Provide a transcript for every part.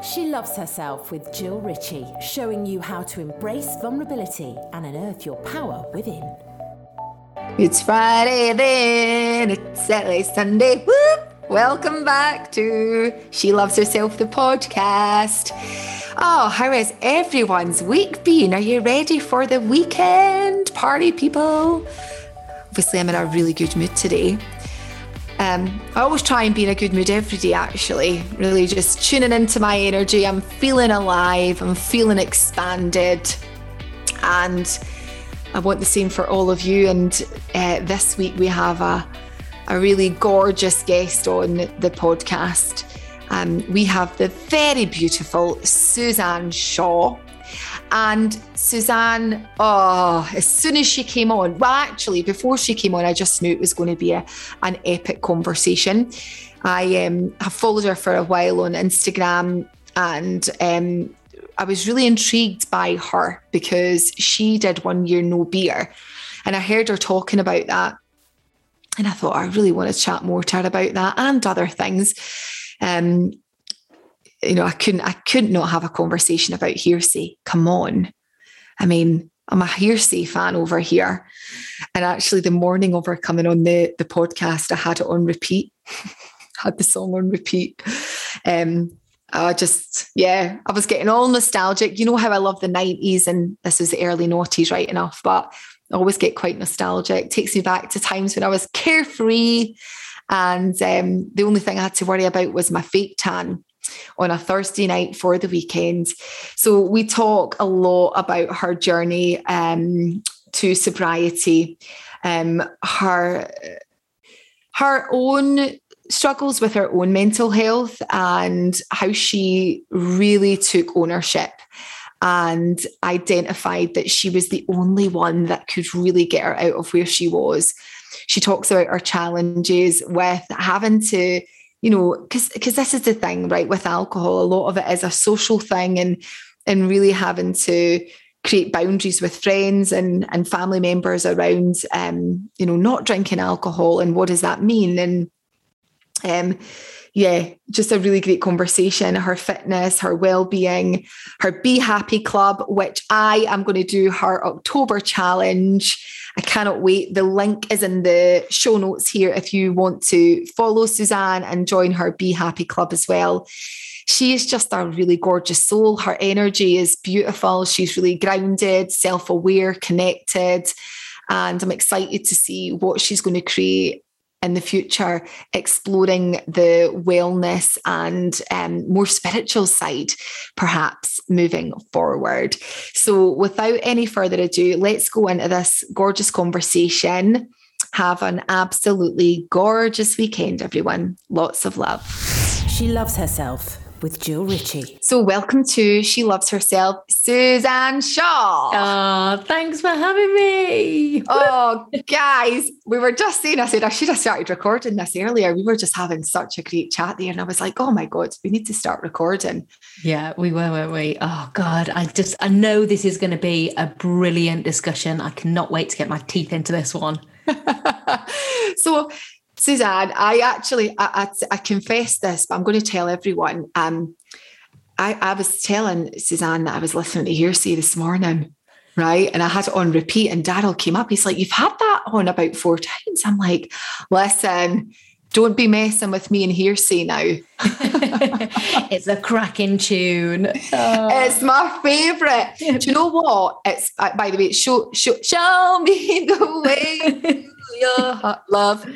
She Loves Herself with Jill Ritchie, showing you how to embrace vulnerability and unearth your power within. It's Friday then, it's Saturday, Sunday. Whoop! Welcome back to She Loves Herself, the podcast. Oh, how has everyone's week been? Are you ready for the weekend party, people? Obviously, I'm in a really good mood today. Um, I always try and be in a good mood every day, actually. Really just tuning into my energy. I'm feeling alive, I'm feeling expanded. And I want the same for all of you. And uh, this week we have a, a really gorgeous guest on the podcast. Um, we have the very beautiful Suzanne Shaw. And Suzanne, oh, as soon as she came on, well, actually, before she came on, I just knew it was going to be a, an epic conversation. I um, have followed her for a while on Instagram and um, I was really intrigued by her because she did one year no beer. And I heard her talking about that. And I thought, I really want to chat more to her about that and other things. Um, you know, I couldn't, I couldn't not have a conversation about Hear'Say. Come on. I mean, I'm a Hear'Say fan over here. And actually, the morning of her coming on the, the podcast, I had it on repeat, had the song on repeat. Um, I just, yeah, I was getting all nostalgic. You know how I love the 90s, and this is the early noughties, right enough, but I always get quite nostalgic. Takes me back to times when I was carefree. And um, the only thing I had to worry about was my fake tan on a Thursday night for the weekend. So we talk a lot about her journey um, to sobriety, um, her her own struggles with her own mental health and how she really took ownership and identified that she was the only one that could really get her out of where she was. She talks about her challenges with having to you know, because because this is the thing, right? With alcohol, a lot of it is a social thing, and and really having to create boundaries with friends and and family members around, um, you know, not drinking alcohol, and what does that mean? And um, yeah, just a really great conversation. Her fitness, her well-being, her Be Happy Club, which I am going to do her October challenge. I cannot wait. The link is in the show notes here if you want to follow Suzanne and join her Be Happy Club as well. She is just a really gorgeous soul. Her energy is beautiful. She's really grounded, self aware, connected. And I'm excited to see what she's going to create in the future exploring the wellness and um, more spiritual side, perhaps moving forward. So, without any further ado, let's go into this gorgeous conversation. Have an absolutely gorgeous weekend, everyone. Lots of love. She loves herself with Jill Ritchie. So, welcome to She Loves Herself, Suzanne Shaw. Oh, thanks for having me. oh, guys, we were just saying, I said, I should have started recording this earlier. We were just having such a great chat there. And I was like, oh my God, we need to start recording. Yeah, we were, weren't we? Oh, God, I just, I know this is going to be a brilliant discussion. I cannot wait to get my teeth into this one. so, Suzanne, I actually, I, I, I, confess this, but I'm going to tell everyone. Um, I, I was telling Suzanne that I was listening to Hear'Say this morning, right? And I had it on repeat, and Daryl came up. He's like, You've had that on about four times. I'm like, Listen, don't be messing with me and Hear'Say now. it's a cracking tune. Oh. It's my favorite. Do you know what? It's uh, by the way, show show show me the way your love.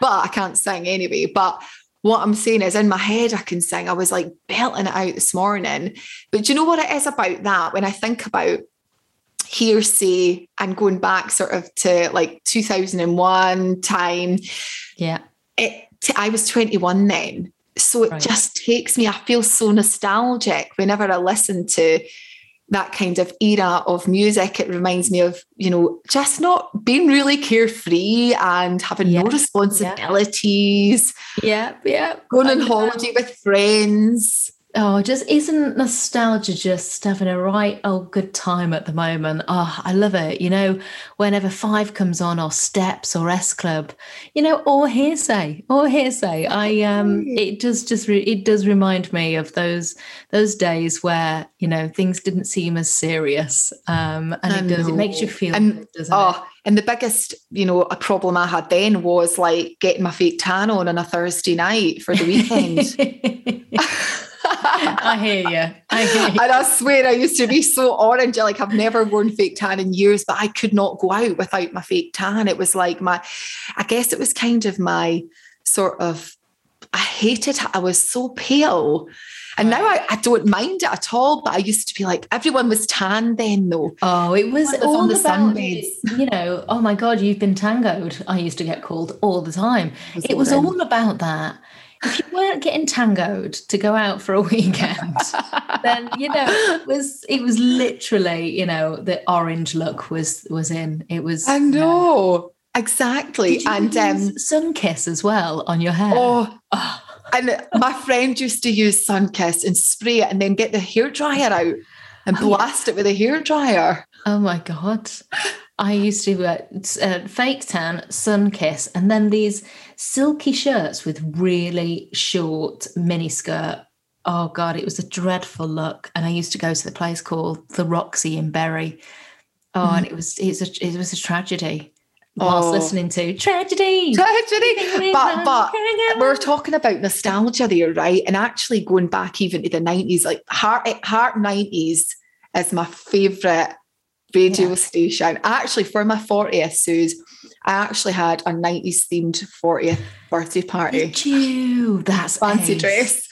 But I can't sing anyway. But what I'm saying is in my head, I can sing. I was like belting it out this morning. But do you know what it is about that? When I think about Hear'Say and going back sort of to like 2001 time. Yeah. It, I was 21 then. So it right. just takes me, I feel so nostalgic whenever I listen to that kind of era of music. It reminds me of, you know, just not being really carefree and having yeah. no responsibilities. Yeah, yeah. Going on holiday with friends. Oh, just isn't nostalgia just having a right old good time at the moment? Oh, I love it. You know, whenever Five comes on, or Steps, or S Club, you know, or Hear'Say, or Hear'Say. I um, it just just re- it does remind me of those those days where you know things didn't seem as serious. Um, and I it does. It makes you feel And- good, Oh, and the biggest, you know, a problem I had then was like getting my fake tan on on a Thursday night for the weekend. I hear you. I hear you. and I swear I used to be so orange. Like I've never worn fake tan in years, but I could not go out without my fake tan. It was like my, I guess it was kind of my sort of, I hated I was so pale. And now I, I don't mind it at all. But I used to be like, everyone was tan then though. Oh, it was was on all the about sunbeds. you know. Oh my God, you've been tangoed. I used to get called all the time. It was all about that. If you weren't getting tangoed to go out for a weekend, then you know it was it was literally you know the orange look was was in. It was. I know. Exactly. Did you and um sun kiss as well on your hair. oh Oh, And my friend used to use sun kiss and spray it and then get the hair dryer out and Oh, yeah. blast it with a hair dryer. Oh my god! I used to uh, uh, fake tan, sun kiss, and then these silky shirts with really short mini skirt. Oh god, it was a dreadful look. And I used to go to the place called the Roxy in Bury. Oh, and it mm-hmm. was it's a, it was a tragedy. Whilst Oh. listening to tragedy, Tragedy. But but we're talking about nostalgia there, right? And actually going back even to the 90s, like Heart Heart 90s is my favourite radio Yeah. station. Actually, for my 40th, Suze, I actually had a 90s themed 40th birthday party. Did you? That's Fancy ace. dress.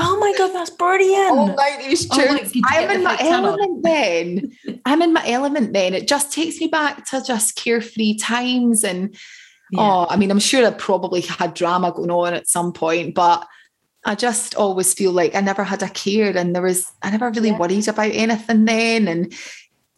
Oh my god, that's brilliant! all 90s Oh, wait, tunes. you I'm in my element then. I'm in my element then. It just takes me back to just carefree times. And Yeah. oh, I mean, I'm sure I probably had drama going on at some point, but I just always feel like I never had a care and there was, I never really Yeah. worried about anything then. And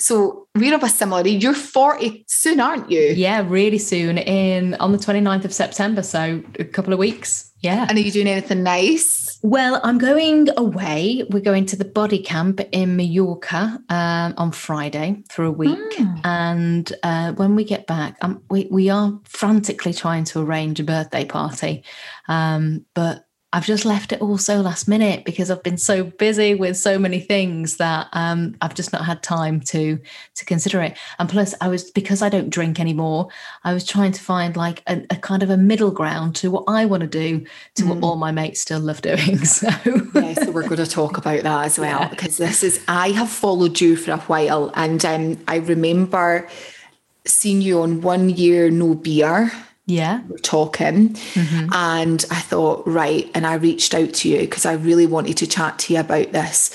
so we're of a similar age. You're 40 soon, aren't you? Yeah, really soon in on the 29th of September. So a couple of weeks. Yeah. And are you doing anything nice? Well, I'm going away. We're going to the body camp in Mallorca um, on Friday for a week. Mm. And uh, when we get back, um, we, we are frantically trying to arrange a birthday party. Um, but I've just left it all so last minute because I've been so busy with so many things that um, I've just not had time to to consider it. And plus, I was because I don't drink anymore. I was trying to find like a, a kind of a middle ground to what I want to do to what Mm. all my mates still love doing. So yeah, so we're going to talk about that as well Yeah. because this is I have followed you for a while, and um, I remember seeing you on one year no beer. Yeah, We're talking, Mhm. and I thought right, and I reached out to you because I really wanted to chat to you about this.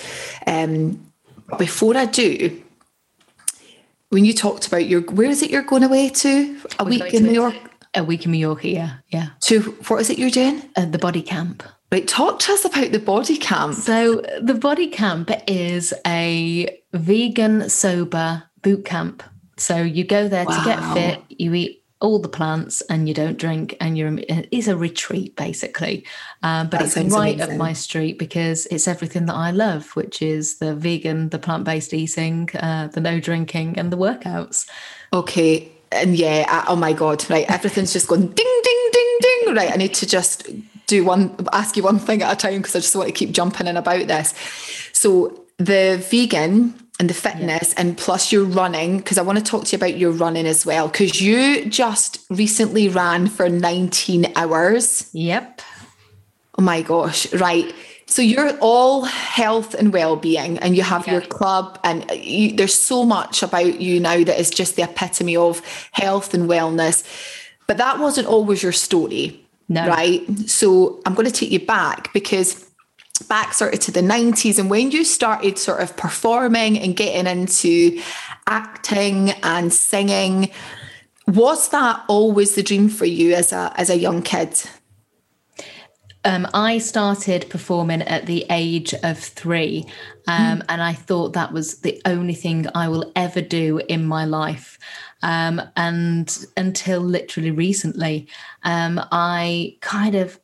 Um, before I do. When you talked about your, where is it you're going away to? A We're week in New York. a week in new york Yeah, yeah. To what is it you're doing? Uh, the body camp. Right, talk to us about the body camp. So the body camp is a vegan sober boot camp. So you go there to get fit, you eat all the plants and you don't drink and you're it's a retreat basically um, but That it's right up my street because it's everything that i love which is the vegan the plant-based eating uh, the no drinking and the workouts Okay. And yeah, I, oh my God, right. Everything's just going ding, ding, ding, ding. Right. I need to just do one, ask you one thing at a time because I just want to keep jumping in about this. So the vegan and the fitness and plus your running, because I want to talk to you about your running as well, because you just recently ran for 19 hours. yep Oh my gosh, right. So you're all health and well-being and you have your club and uh, you, there's so much about you now that is just the epitome of health and wellness. But that wasn't always your story. No. Right. So I'm going to take you back because back sort of to the 90s and when you started sort of performing and getting into acting and singing, was that always the dream for you as a as a young kid? Um, I started performing at the age of three, um, and I thought that was the only thing I will ever do in my life. Um, and until literally recently, um, I kind of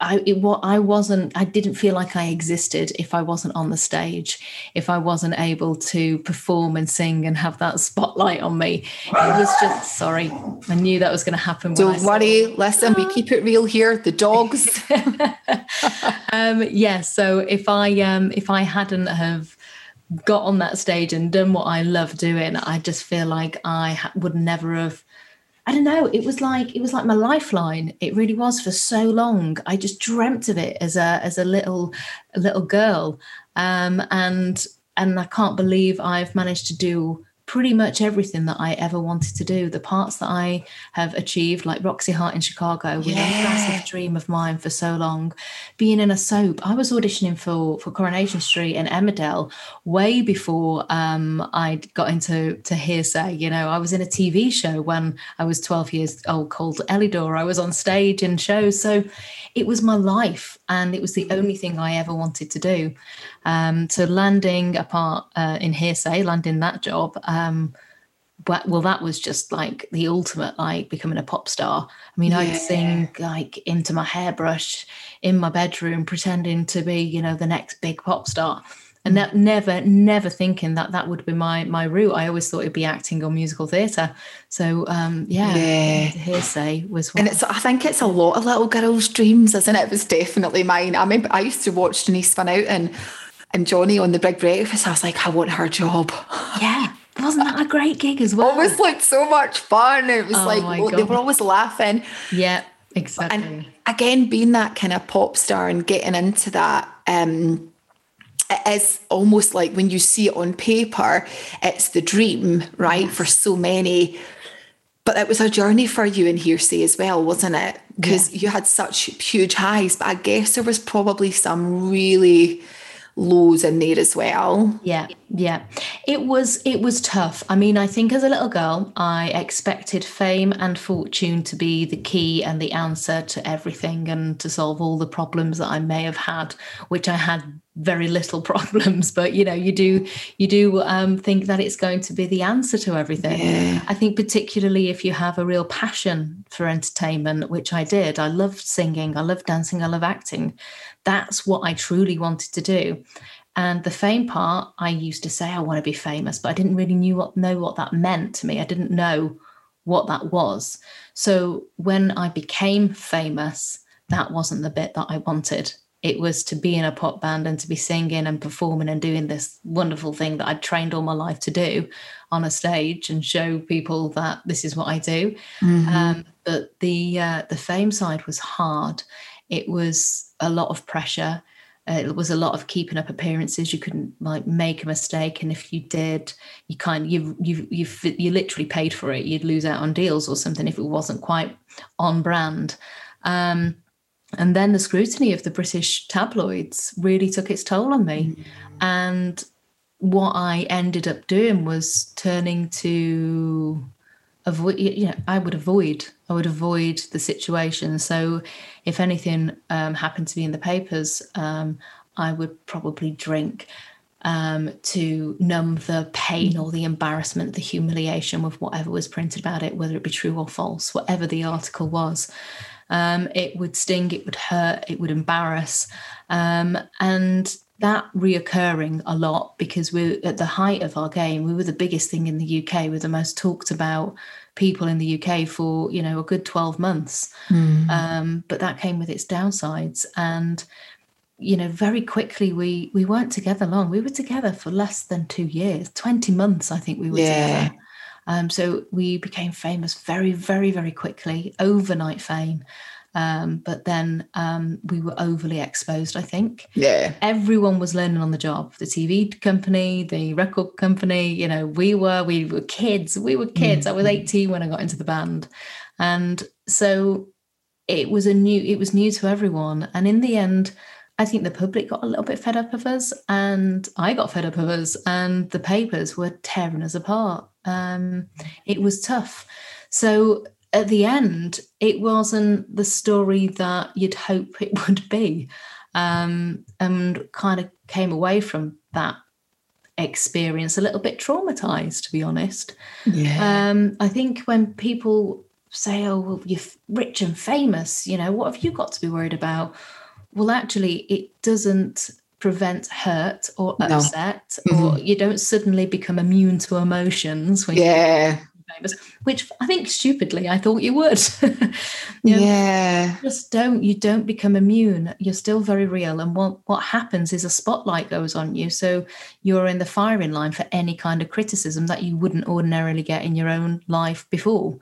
I it, what I wasn't I didn't feel like I existed if I wasn't on the stage, if I wasn't able to perform and sing and have that spotlight on me. It was just sorry, I knew that was going to happen. Don't worry, listen, we keep it real here. The dogs. um, yeah, so if I um, if I hadn't have got on that stage and done what I love doing, I just feel like I ha- would never have I don't know. It was like it was like my lifeline. It really was for so long. I just dreamt of it as a as a little a little girl, um, and and I can't believe I've managed to do pretty much everything that I ever wanted to do. The parts that I have achieved, like Roxy Hart in Chicago, was yeah. a massive dream of mine for so long. Being in a soap, I was auditioning for for Coronation Street and Emmerdale way before um, I got into to Hear'Say. You know, I was in a TV show when I was 12 years old called Elidor. I was on stage in shows. So it was my life and it was the only thing I ever wanted to do. Um, so landing a part uh, in Hear'Say, landing that job, um, but, well, that was just like the ultimate, like becoming a pop star. I mean, yeah. I'd sing like into my hairbrush in my bedroom, pretending to be, you know, the next big pop star. And that never never thinking that that would be my my route. I always thought it'd be acting or musical theatre. So um yeah, yeah. Hear'Say was one. and it's i think it's a lot of little girls dreams isn't it? It was definitely mine. I remember i used to watch denise van Outen and johnny on the big breakfast. I was like i want her job. Yeah wasn't that a great gig as well? It was like so much fun. It was oh like they were always laughing. Yeah, exactly. And again, being that kind of pop star and getting into that, um, it is almost like when you see it on paper, it's the dream, right? Yes. For so many. But it was a journey for you in Hear'Say as well, wasn't it? Because yeah. you had such huge highs, but I guess there was probably some really lows in there as well. Yeah, yeah. It was it was tough. I mean, I think as a little girl, I expected fame and fortune to be the key and the answer to everything and to solve all the problems that I may have had, which I had very little problems but you know you do you do um, think that it's going to be the answer to everything yeah. i think particularly if you have a real passion for entertainment which i did i loved singing i loved dancing i love acting that's what I truly wanted to do. And the fame part, I used to say I want to be famous, but I didn't really knew what, know what that meant to me. I didn't know what that was. So when I became famous, that wasn't the bit that I wanted. It was to be in a pop band and to be singing and performing and doing this wonderful thing that I'd trained all my life to do on a stage and show people that this is what I do. Mm-hmm. Um, but the uh, the fame side was hard. It was a lot of pressure. Uh, it was a lot of keeping up appearances. You couldn't like make a mistake, and if you did, you kind you you you you literally paid for it. You'd lose out on deals or something if it wasn't quite on brand. Um, and then the scrutiny of the British tabloids really took its toll on me, mm. and what I ended up doing was turning to avoid. You know, I would avoid I would avoid the situation. So, if anything um, happened to be in the papers, um, I would probably drink um, to numb the pain or the embarrassment, the humiliation with whatever was printed about it, whether it be true or false, whatever the article was. Um, it would sting, it would hurt, it would embarrass. Um, and that reoccurring a lot because we're at the height of our game. We were the biggest thing in the UK. We're the most talked about people in the UK for you know a good 12 months mm. um, but that came with its downsides and you know very quickly we we weren't together long we were together for less than two years 20 months i think we were yeah. together um, so we became famous very very very quickly overnight fame um, but then um, we were overly exposed, I think. Yeah. Everyone was learning on the job. The TV company, the record company, you know, we were, we were kids. We were kids. Mm. I was 18 when I got into the band. And so it was a new, it was new to everyone. And in the end, I think the public got a little bit fed up of us, and I got fed up of us, and the papers were tearing us apart. Um, it was tough. So at the end, it wasn't the story that you'd hope it would be. Um, and kind of came away from that experience a little bit traumatized, to be honest. Yeah. Um, I think when people say, oh, well, you're rich and famous, you know, what have you got to be worried about? Well, actually, it doesn't prevent hurt or upset, no. or mm-hmm. you don't suddenly become immune to emotions. yeah. Famous, which I think stupidly I thought you would. you know, yeah. Just don't. You don't become immune. You're still very real. And what what happens is a spotlight goes on you, so you're in the firing line for any kind of criticism that you wouldn't ordinarily get in your own life before.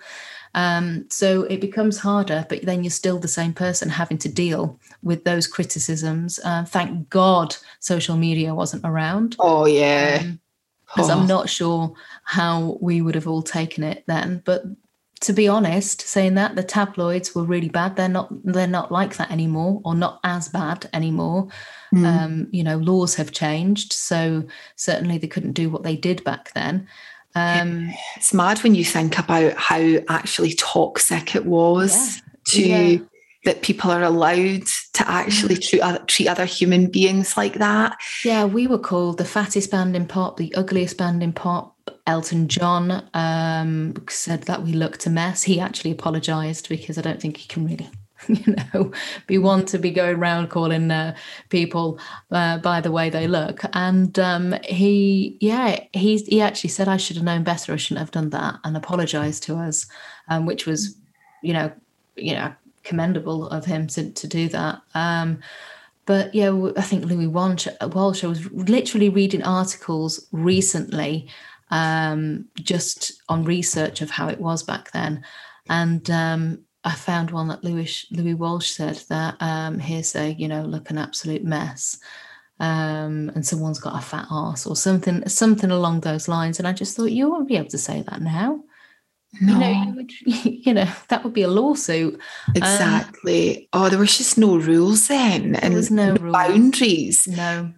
Um, so it becomes harder, but then you're still the same person having to deal with those criticisms. Uh, thank God social media wasn't around. Oh, yeah. Um, because oh. I'm not sure how we would have all taken it then. But to be honest, saying that the tabloids were really bad, they're not they're not like that anymore, or not as bad anymore. Mm. Um, you know, laws have changed, so certainly they couldn't do what they did back then. Um, it's mad when you think about how actually toxic it was yeah. to yeah. that people are allowed to actually mm. treat other, treat other human beings like that. Yeah, we were called the fattest band in pop, the ugliest band in pop. Elton John um, said that we looked a mess. He actually apologized because I don't think he can really you know, be one to be going around calling uh, people uh, by the way they look. And um, he, yeah, he he actually said I should have known better. I shouldn't have done that, and apologized to us, um, which was, you know, you know, commendable of him to to do that. Um, but yeah, I think Louis Walsh, Walsh I was literally reading articles recently, um, just on research of how it was back then, and um, I found one that Louis Louis Walsh said that um, Hear'Say, you know, look an absolute mess, um, and someone's got a fat ass or something, something along those lines. And I just thought you won't be able to say that now. No. You know, you, would, you know, that would be a lawsuit. Exactly. Um, oh, there was just no rules then, there and was no, no boundaries. No.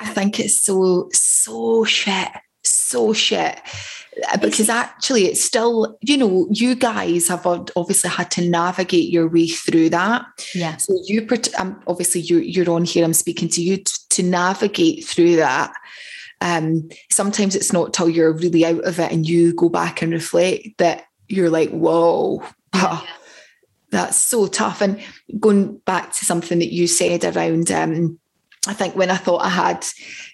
I think it's so so shit, so shit because actually it's still you know you guys have obviously had to navigate your way through that. Yeah. So you um, obviously you, you're on here i'm speaking to you to, to navigate through that. Um, sometimes it's not till you're really out of it and you go back and reflect that you're like whoa yeah. that's so tough. And going back to something that you said around um, I think when I thought I had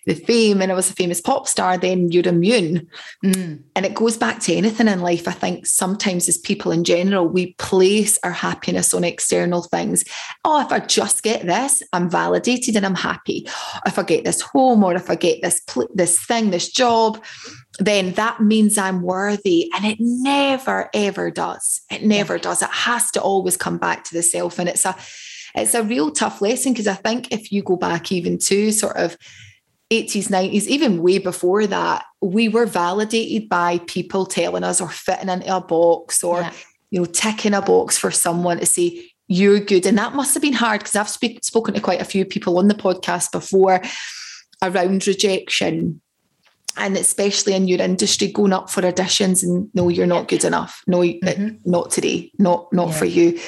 the fame and I was a famous pop star, then you're immune. Mm. And it goes back to anything in life. I think sometimes as people in general, we place our happiness on external things. Oh, if I just get this, I'm validated and I'm happy. If I get this home or if I get this this thing, this job, then that means I'm worthy. And it never ever does. It never does. It has to always come back to the self. And it's a it's a real tough lesson because I think if you go back even to sort of 80s, 90s, even way before that, we were validated by people telling us or fitting into a box or, yeah. you know, ticking a box for someone to say, you're good. And that must have been hard because I've speak, spoken to quite a few people on the podcast before around rejection and especially in your industry going up for auditions and no you're not good enough no mm-hmm. not today not not yeah. for you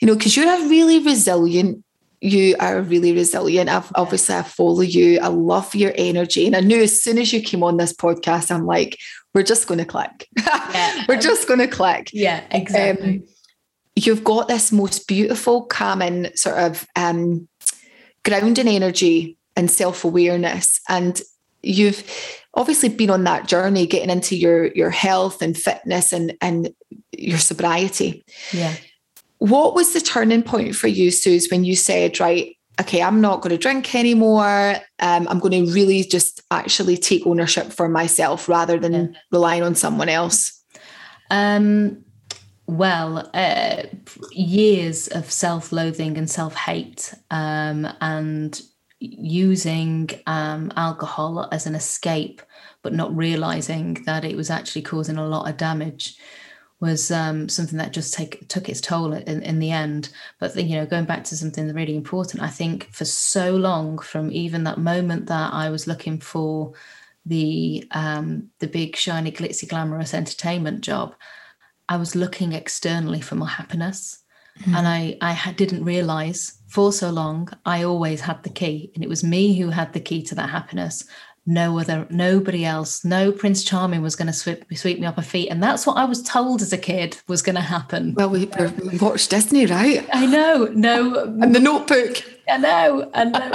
you know, because you're a really resilient you are really resilient. I've obviously I follow you. I love your energy. And I knew as soon as you came on this podcast, I'm like, we're just going to click. Yeah. we're just going to click. Yeah, exactly. Um, you've got this most beautiful, calming sort of um, grounding energy and self-awareness. And you've obviously been on that journey, getting into your your health and fitness and and your sobriety. Yeah. What was the turning point for you, Suze, when you said, right, okay, I'm not going to drink anymore. Um, I'm going to really just actually take ownership for myself rather than yeah. relying on someone else? Um, well, uh, years of self loathing and self hate um, and using um, alcohol as an escape, but not realizing that it was actually causing a lot of damage was um, something that just take, took its toll in, in the end. But the, you know, going back to something really important, I think for so long, from even that moment that I was looking for the um, the big shiny glitzy glamorous entertainment job, I was looking externally for my happiness, mm-hmm. and I I didn't realize for so long I always had the key, and it was me who had the key to that happiness, no other nobody else no prince charming was going to sweep, sweep me off my feet and that's what i was told as a kid was going to happen well we, watched disney right i know no and the notebook I know, and no,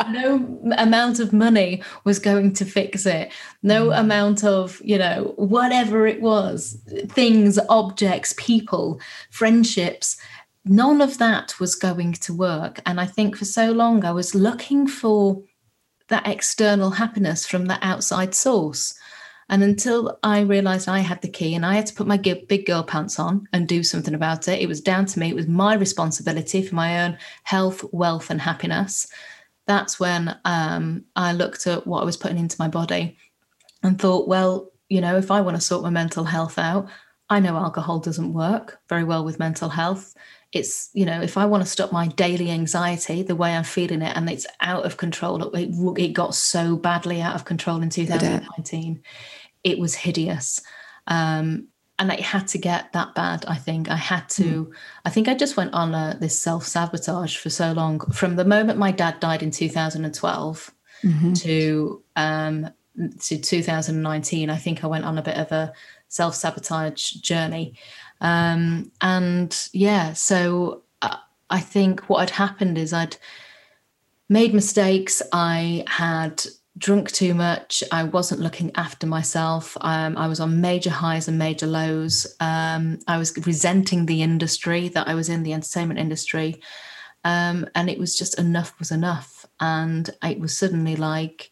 no, amount of money was going to fix it. No mm. amount of, you know, whatever it was, things, objects, people, friendships, none of that was going to work. And I think for so long I was looking for that external happiness from the outside source. And until I realized I had the key and I had to put my big girl pants on and do something about it, it was down to me. It was my responsibility for my own health, wealth, and happiness. That's when um, I looked at what I was putting into my body and thought, well, you know, if I want to sort my mental health out, I know alcohol doesn't work very well with mental health it's you know if i want to stop my daily anxiety the way i'm feeling it and it's out of control it, it got so badly out of control in 2019 it was hideous um, and it had to get that bad i think i had to mm. i think i just went on a, this self-sabotage for so long from the moment my dad died in 2012 mm-hmm. to um, to 2019 i think i went on a bit of a self-sabotage journey um, and yeah, so uh, I think what had happened is I'd made mistakes. I had drunk too much. I wasn't looking after myself. Um, I was on major highs and major lows. Um, I was resenting the industry that I was in, the entertainment industry. Um, and it was just enough was enough. And it was suddenly like,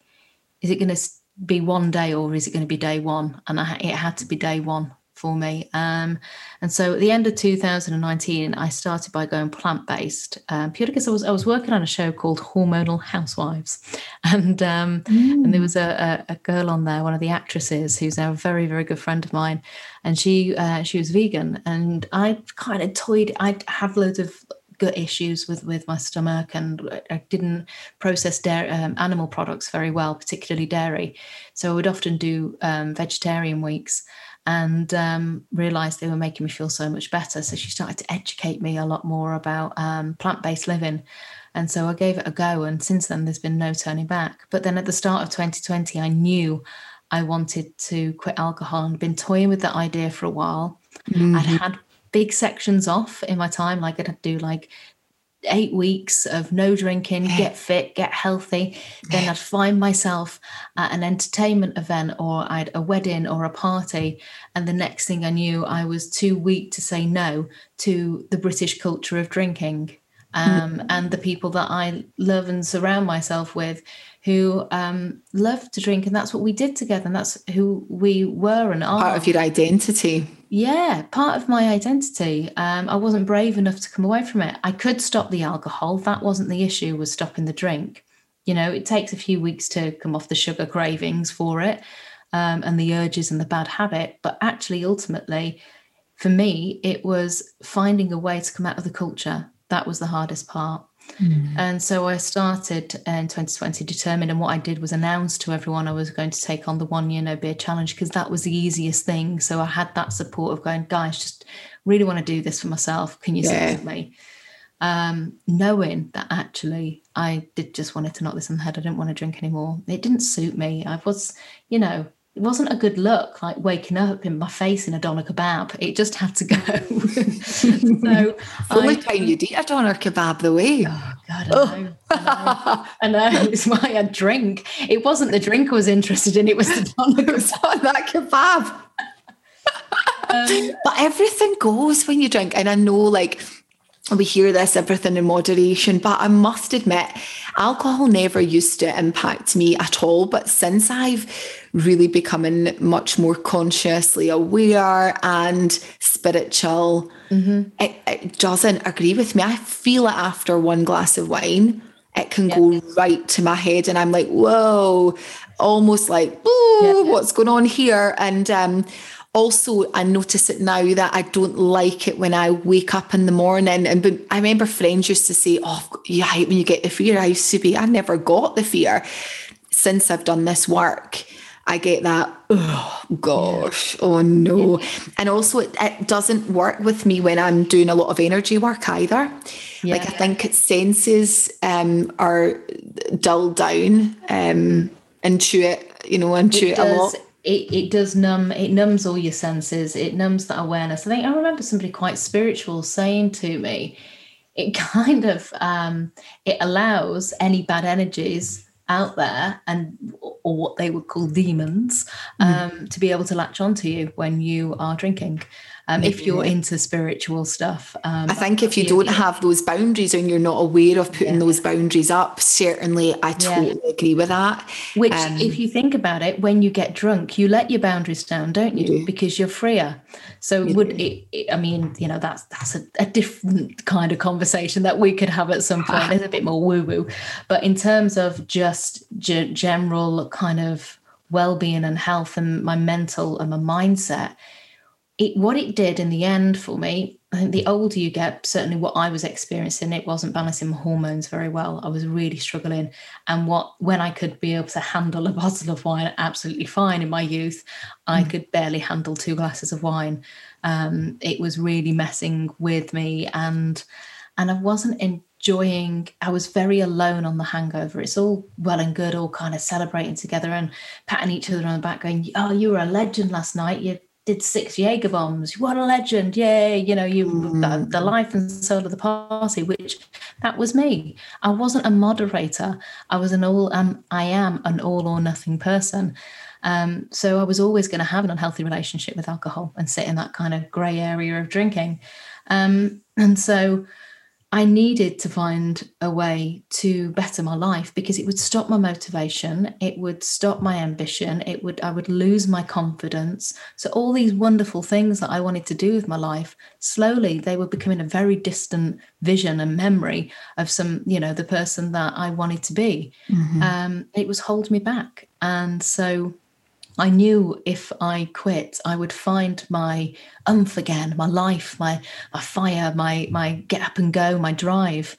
is it going to be one day or is it going to be day one? And I, it had to be day one for me. Um, and so at the end of 2019, I started by going plant based, um, purely because I was I was working on a show called Hormonal Housewives, and um, mm. and there mm. was a, a, a, girl on there, one of the actresses, who's now a very very good friend of mine, and she uh, she was vegan, and I kind of toyed. I have loads of gut issues with with my stomach and I didn't process dairy, um, animal products very well, particularly dairy. So I would often do um, vegetarian weeks and um, realized they were making me feel so much better. So she started to educate me a lot more about um, plant based living. And so I gave it a go. And since then, there's been no turning back. But then at the start of 2020, I knew I wanted to quit alcohol and been toying with that idea for a while. Mm-hmm. I'd had big sections off in my time, like I'd do like eight weeks of no drinking, get fit, get healthy. Then I'd find myself at an entertainment event or I'd a wedding or a party. And the next thing I knew, I was too weak to say no to the British culture of drinking. Um, mm. And the people that I love and surround myself with who um, love to drink. And that's what we did together. And that's who we were and are. Part of your identity yeah, part of my identity. Um, I wasn't brave enough to come away from it. I could stop the alcohol. That wasn't the issue, was stopping the drink. You know, it takes a few weeks to come off the sugar cravings for it um, and the urges and the bad habit. But actually, ultimately, for me, it was finding a way to come out of the culture. That was the hardest part. Mm. And so I started in 2020 determined, and what I did was announce to everyone I was going to take on the one year no beer challenge because that was the easiest thing. So I had that support of going, guys, just really want to do this for myself. Can you yeah. support me? Um, knowing that actually I did just wanted to knock this on the head. I didn't want to drink anymore. It didn't suit me. I was, you know, it wasn't a good look, like waking up in my face in a doner kebab. It just had to go. so the only time you'd eat a doner kebab the way. Oh God, I know. Oh. I know. I know. It's why I drink. It wasn't the drink I was interested in, it was the doner kebab. that kebab. Um, but everything goes when you drink. And I know like we hear this everything in moderation but i must admit alcohol never used to impact me at all but since i've really becoming much more consciously aware and spiritual mm-hmm. it, it, doesn't agree with me i feel it after one glass of wine it can go right to my head and i'm like whoa almost like yeah. what's going on here and um also I notice it now that I don't like it when I wake up in the morning. And I remember friends used to say, Oh, you hate when you get the fear. I used to be, I never got the fear. Since I've done this work, I get that, oh gosh, oh no. And also it, it, doesn't work with me when I'm doing a lot of energy work either. Yeah. Like I think its senses um, are dulled down. Um, into it, you know, into it, it a lot. It, it does numb it numbs all your senses it numbs that awareness i think i remember somebody quite spiritual saying to me it kind of um, it allows any bad energies out there and or what they would call demons mm. um, mm. to be able to latch onto you when you are drinking um, if you're into spiritual stuff. Um, I think if you don't have those boundaries and you're not aware of putting yeah. those boundaries up, certainly I totally yeah. agree with that. Which, um, if you think about it, when you get drunk, you let your boundaries down, don't you? you do. Because you're freer. So you would it, it, I mean, you know, that's that's a, a, different kind of conversation that we could have at some point. It's a bit more woo woo, but in terms of just g- general kind of well-being and health and my mental and my mindset it what it did in the end for me i think the older you get certainly what i was experiencing it wasn't balancing my hormones very well. I was really struggling. And what when i could be able to handle a bottle of wine absolutely fine in my youth i mm. could barely handle two glasses of wine. Um, it was really messing with me. And and i wasn't enjoying i was very alone on the hangover. It's all well and good all kind of celebrating together and patting each other on the back going oh you were a legend last night. You did six Jaeger bombs. What a legend! Yay! You know, you mm. the, the, life and soul of the party. Which that was me. I wasn't a moderator. I was an all. Um, I am an all or nothing person. Um, so I was always going to have an unhealthy relationship with alcohol and sit in that kind of grey area of drinking. Um, and so I needed to find a way to better my life because it would stop my motivation, it would stop my ambition, it would I would lose my confidence. So all these wonderful things that I wanted to do with my life, slowly they were becoming a very distant vision and memory of some, you know, the person that I wanted to be. Mm-hmm. Um, it was holding me back. And so I knew if I quit, I would find my umph again, my life, my my fire, my my get up and go, my drive.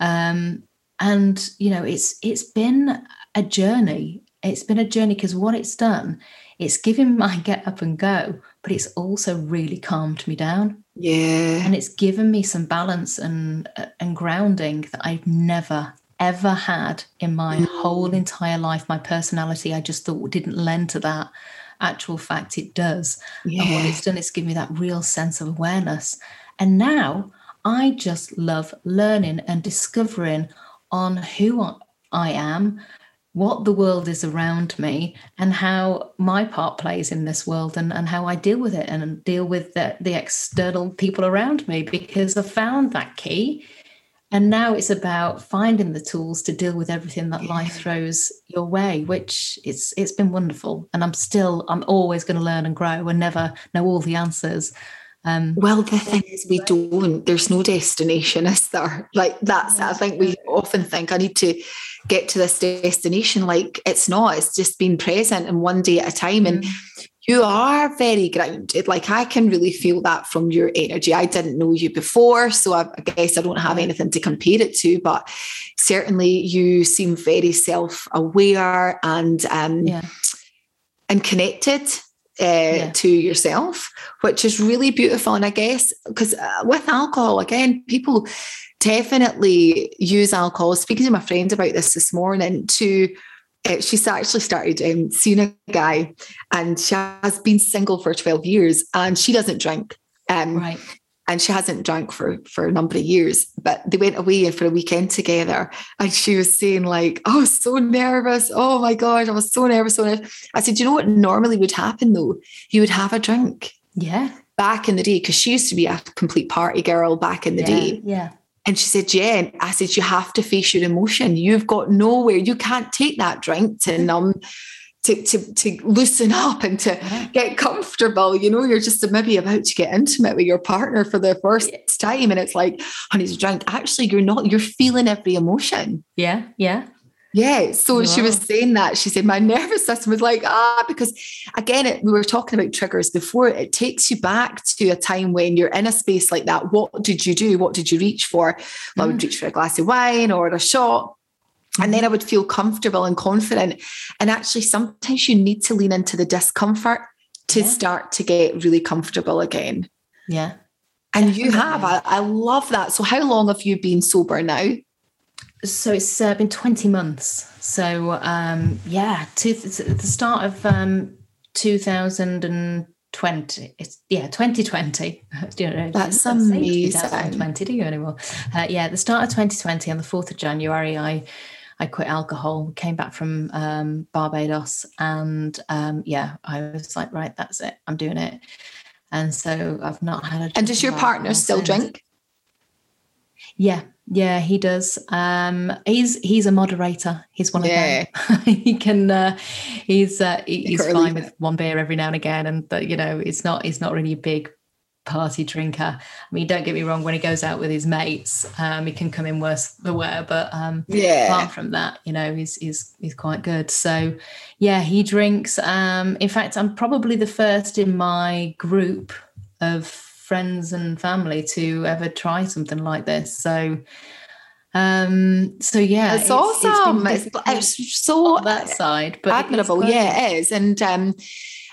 Um, and you know, it's it's been a journey. It's been a journey because what it's done, it's given my get up and go, but it's also really calmed me down. Yeah. And it's given me some balance and and grounding that I've never ever had in my mm. whole entire life. My personality, I just thought didn't lend to that. Actual fact, it does. Yeah. And what it's done is give me that real sense of awareness. And now I just love learning and discovering on who I am, what the world is around me, and how my part plays in this world and, and how I deal with it and deal with the, the external people around me because I found that key and now it's about finding the tools to deal with everything that life throws your way which it's it's been wonderful. And i'm still i'm always going to learn and grow and never know all the answers. Um, well the thing is we don't there's no destination is there. Like that's i think we often think i need to get to this destination. Like it's not. It's just being present and one day at a time. And mm you are very grounded. Like I can really feel that from your energy. I didn't know you before, so I, I guess I don't have anything to compare it to, but certainly you seem very self-aware and um, yeah. and connected. Uh, yeah. to yourself, which is really beautiful. And I guess because uh, with alcohol, again, people definitely use alcohol. Speaking to my friend about this this morning, to uh, she's actually started um, seeing a guy and she has been single for 12 years and she doesn't drink. Um, right. And she hasn't drank for, for a number of years, but they went away for a weekend together. And she was saying, like, I was so nervous. Oh my God, I was so nervous. So nervous. I said, you know what normally would happen though? You would have a drink. Yeah. Back in the day, because she used to be a complete party girl back in the yeah, day. Yeah. And she said, Yeah. I said, You have to face your emotion. You've got nowhere. You can't take that drink to mm-hmm. numb, to, to, to loosen up and to get comfortable. You know, you're just maybe about to get intimate with your partner for the first time. And it's like, honey's a drink. Actually, you're not, you're feeling every emotion. Yeah. Yeah. Yeah. So wow. she was saying that. She said, My nervous system was like, ah, because again, it, we were talking about triggers before. It takes you back to a time when you're in a space like that. What did you do? What did you reach for? Well, mm. I would mm. reach for a glass of wine or a shot. And then I would feel comfortable and confident. And actually, sometimes you need to lean into the discomfort to yeah. start to get really comfortable again. Yeah. And Definitely. you have. I, I love that. So, how long have you been sober now? So it's uh, been 20 months. So um, yeah, to, the start of um, 2020. It's yeah, 2020. you know, That's amazing. 2020, do you anymore? Uh, yeah, the start of 2020 on the 4th of January, I I quit alcohol, came back from um, Barbados, and um, yeah, I was like, right, that's it, I'm doing it. And so I've not had a. And does your partner still since. drink? Yeah, yeah, he does. Um, he's he's a moderator. He's one of yeah. them. he can. Uh, he's uh, he's fine with one beer every now and again, and but you know, it's not. He's not really a big party drinker. I mean, don't get me wrong. When he goes out with his mates, um, he can come in worse the wear. But um, yeah, apart from that, you know, he's he's he's quite good. So, yeah, he drinks. Um, in fact, I'm probably the first in my group of friends and family to ever try something like this. So. Um, so yeah, it's, it's awesome. It's, it's, so that side, but admirable. yeah, it is. And um,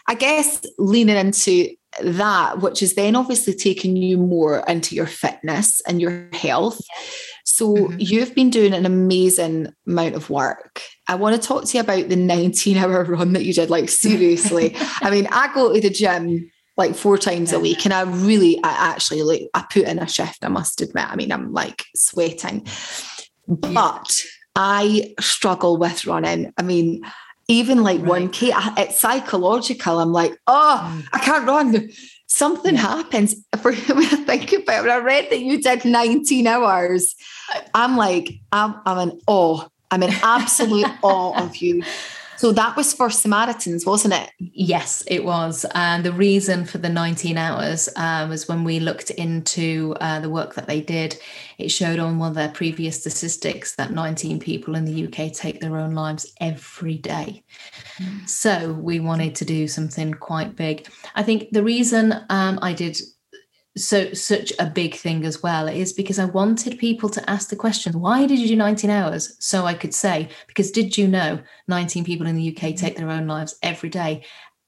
I guess leaning into that, which is then obviously taking you more into your fitness and your health. So mm-hmm. you've been doing an amazing amount of work. I want to talk to you about the 19 hour run that you did. Like, seriously. I mean, I go to the gym like four times a week and I really, I actually like, I put in a shift, I must admit. I mean, I'm like sweating, but I struggle with running. I mean, even like right. 1K, it's psychological. I'm like, oh, mm. I can't run. Something yeah. happens. For when I think about it, when I read that you did 19 hours, I'm like, I'm, I'm in awe. I'm in absolute awe of you. So that was for Samaritans, wasn't it? Yes, it was. And the reason for the 19 hours uh, was when we looked into uh, the work that they did, it showed on one of their previous statistics that 19 people in the UK take their own lives every day. Mm. So we wanted to do something quite big. I think the reason um, I did so such a big thing as well is because I wanted people to ask the question, why did you do 19 hours? So I could say, because did you know 19 people in the UK take their own lives every day?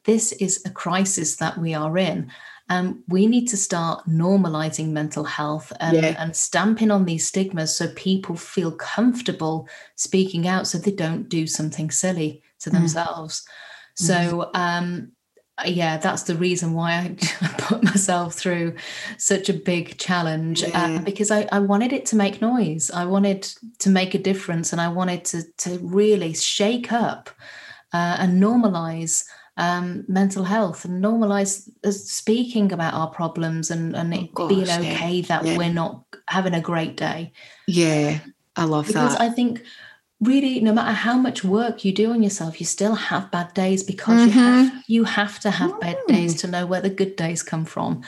This is a crisis that we are in. And we need to start normalizing mental health and, yeah. and stamping on these stigmas so people feel comfortable speaking out so they don't do something silly to mm. themselves. Mm. So um, yeah, that's the reason why I put myself through such a big challenge uh, yeah. uh, because I, I wanted it to make noise. I wanted to make a difference and I wanted to, to really shake up uh, and normalize um, mental health and normalize uh, speaking about our problems and, and it oh, gosh, being okay yeah. that yeah. we're not having a great day. Yeah, I love because that. Because I think really no matter how much work you do on yourself you still have bad days because mm-hmm. you have. You have to have bad mm. days to know where the good days come from.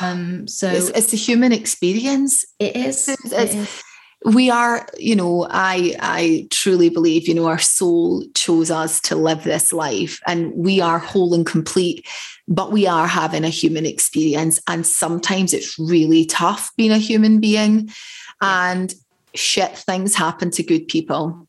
Um so it's, it's a human experience. It is, it's, it is. we are you know i i truly believe you know our soul chose us to live this life and we are whole and complete but we are having a human experience and sometimes it's really tough being a human being and shit things happen to good people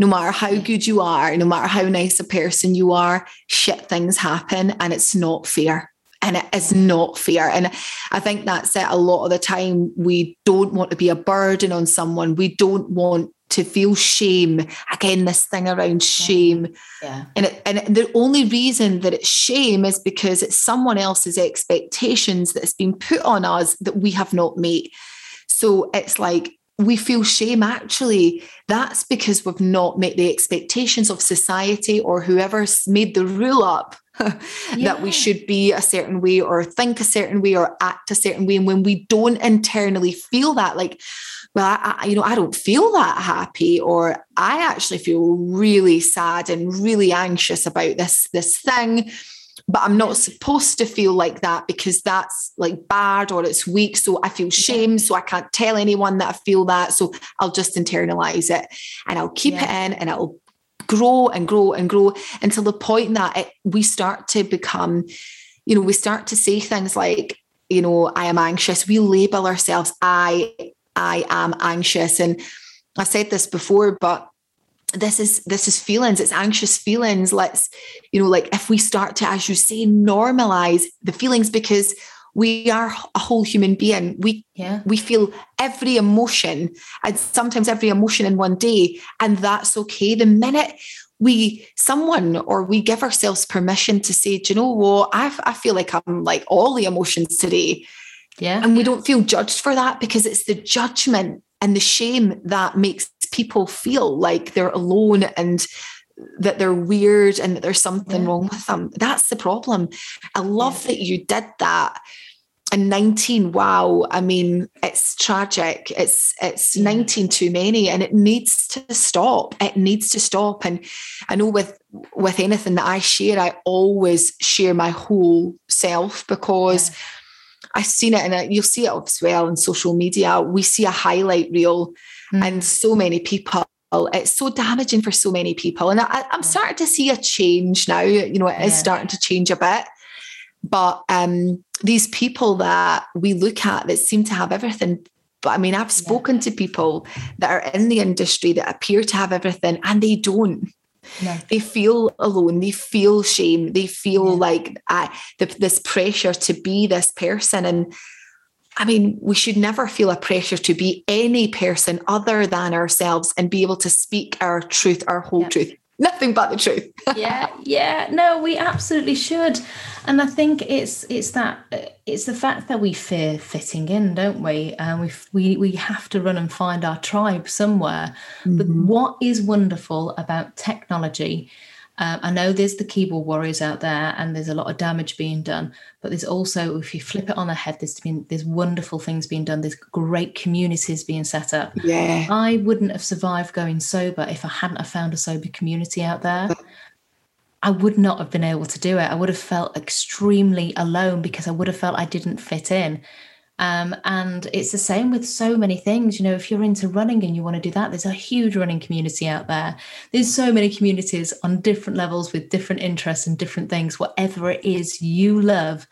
no matter how good you are, no matter how nice a person you are, shit things happen and it's not fair. And it is not fair. And I think that's it. A lot of the time, we don't want to be a burden on someone. We don't want to feel shame. Again, this thing around shame. Yeah. And, it, and the only reason that it's shame is because it's someone else's expectations that's been put on us that we have not met. So it's like we feel shame actually that's because we've not met the expectations of society or whoever's made the rule up yeah. that we should be a certain way or think a certain way or act a certain way and when we don't internally feel that like well I, I, you know i don't feel that happy or i actually feel really sad and really anxious about this this thing but I'm not supposed to feel like that because that's like bad or it's weak. So I feel shame. So I can't tell anyone that I feel that. So I'll just internalize it and I'll keep yeah. it in and it'll grow and grow and grow until the point that it, we start to become, you know, we start to say things like, you know, I am anxious. We label ourselves, I, I am anxious. And I said this before, but this is this is feelings it's anxious feelings let's you know like if we start to as you say normalize the feelings because we are a whole human being. We Yeah. we feel every emotion and sometimes every emotion in one day, and that's okay. The minute we someone or we give ourselves permission to say, do you know what? I, I feel like I'm like all the emotions today. Yeah. And we don't feel judged for that because it's the judgment and the shame that makes people feel like they're alone and that they're weird and that there's something Yeah. wrong with them. That's the problem. I love that you did that. And 19, wow. I mean, it's tragic. It's it's 19 too many and it needs to stop. It needs to stop. And I know with with anything that I share, I always share my whole self because I've seen it and you'll see it as well in social media. We see a highlight reel Mm. and so many people. It's so damaging for so many people. And I, I'm starting to see a change now. You know, it is Yeah. starting to change a bit. But um, these people that we look at that seem to have everything. But I mean, I've spoken to people that are in the industry that appear to have everything and they don't No. they feel alone they feel shame they feel Yeah. like uh, the, this pressure to be this person and i mean we should never feel a pressure to be any person other than ourselves and be able to speak our truth our whole Yeah. truth. Nothing but the truth. Yeah yeah. No we absolutely should. And i think it's it's that uh, it's the fact that we fear fitting in don't we? And we we we have to run and find our tribe somewhere. But what is wonderful about technology um, I know there's the keyboard warriors out there, and there's a lot of damage being done. But there's also, if you flip it on the head, there's been there's wonderful things being done. There's great communities being set up. yeah I wouldn't have survived going sober if I hadn't have found a sober community out there. I would not have been able to do it. I would have felt extremely alone because I would have felt I didn't fit in. Um, and it's the same with so many things. You know, if you're into running and you want to do that, there's a huge running community out there. There's so many communities on different levels with different interests and different things. Whatever it is you love,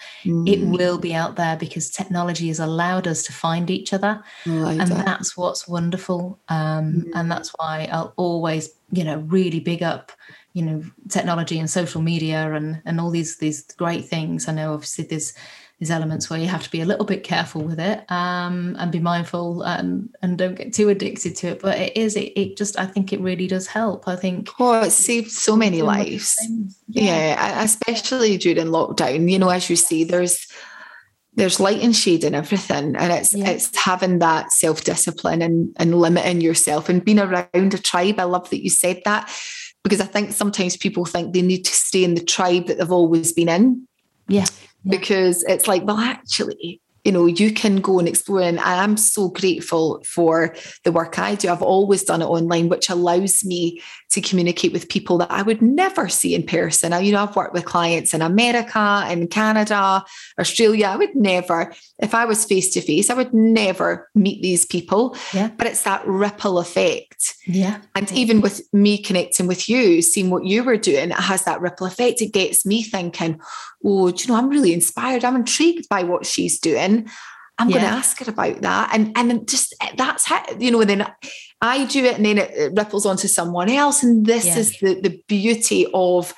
it Mm, will be out there because technology has allowed us to find each other like and that. that's what's wonderful um, and that's why i'll always you know really big up you know technology and social media and and all these these great things i know obviously there's there's elements where you have to be a little bit careful with it um, and be mindful and and don't get too addicted to it. But it is it, it just i think it really does help. I think oh it saved so many lives. yeah, e- especially during lockdown. You know as you see there's there's light and shade in everything and it's Yeah. it's having that self-discipline and and limiting yourself and being around a tribe. I love that you said that because i think sometimes people think they need to stay in the tribe that they've always been in. Yeah Because it's like well actually you know you can go and explore. And i'm so grateful for the work i do. I've always done it online which allows me to communicate with people that i would never see in person I, you know i've worked with clients in america in canada australia i would never if i was face to face i would never meet these people Yeah. but it's that ripple effect yeah and even with me connecting with you, seeing what you were doing, it has that ripple effect. It gets me thinking, oh, do you know, I'm really inspired. I'm intrigued by what she's doing. I'm going to ask her about that. And and just eh, that's how, you know, then I do it and then it, it ripples onto someone else. And this Yeah. is the, the beauty of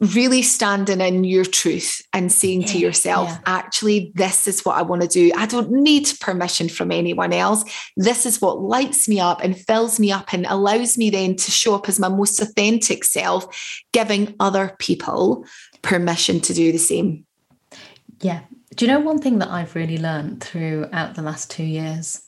really standing in your truth and saying to yourself, yeah. actually, this is what I want to do. I don't need permission from anyone else. This is what lights me up and fills me up and allows me then to show up as my most authentic self, giving other people permission to do the same. Yeah. Do you know one thing that I've really learned throughout the last two years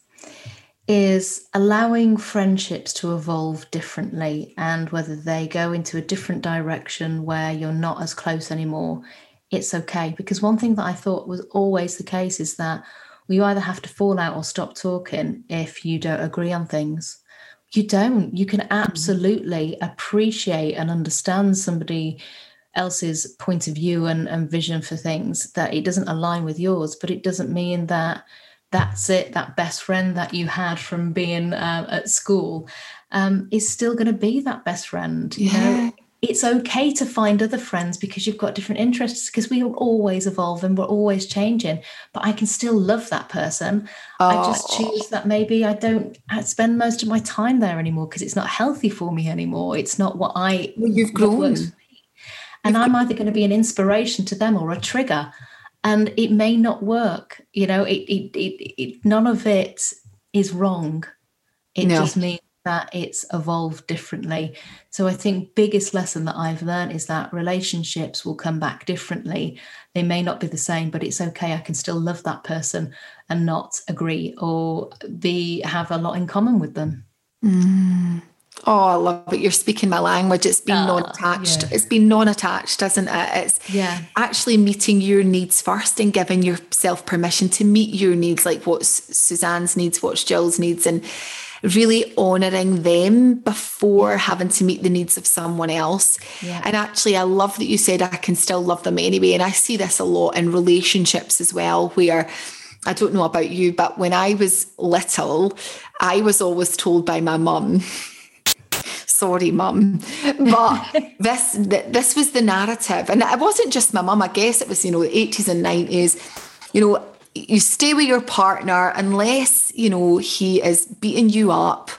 is allowing friendships to evolve differently and whether they go into a different direction where you're not as close anymore, it's okay. Because one thing that I thought was always the case is that you either have to fall out or stop talking if you don't agree on things. You don't. You can mm-hmm. absolutely appreciate and understand somebody else's point of view and, and vision for things that it doesn't align with yours, but it doesn't mean that that's it, that best friend that you had from being uh, at school um, is still going to be that best friend. You Yeah. know, it's okay to find other friends because you've got different interests because we will always evolve and we're always changing. But I can still love that person. I just Oh. choose that maybe I don't uh, spend most of my time there anymore because it's not healthy for me anymore. It's not what I Well, you've grown. And I'm either going to be an inspiration to them or a trigger. And it may not work you know it, it, it, it none of it is wrong. It no. just means that it's evolved differently. So i think biggest lesson that i've learned is that relationships will come back differently. They may not be the same but it's okay. I can still love that person and not agree or be have a lot in common with them. Mm. Oh, I love it. You're speaking my language. It's been oh, non-attached. Yeah. It's been non-attached, doesn't it? It's yeah. actually meeting your needs first and giving yourself permission to meet your needs, like what's Suzanne's needs, what's Jill's needs, and really honoring them before having to meet the needs of someone else. Yeah. And actually, I love that you said I can still love them anyway. And I see this a lot in relationships as well, where I don't know about you, but when I was little, I was always told by my mum, sorry mum but this this was the narrative. And it wasn't just my mum i guess it was you know 80s and 90s you know you stay with your partner unless you know he is beating you up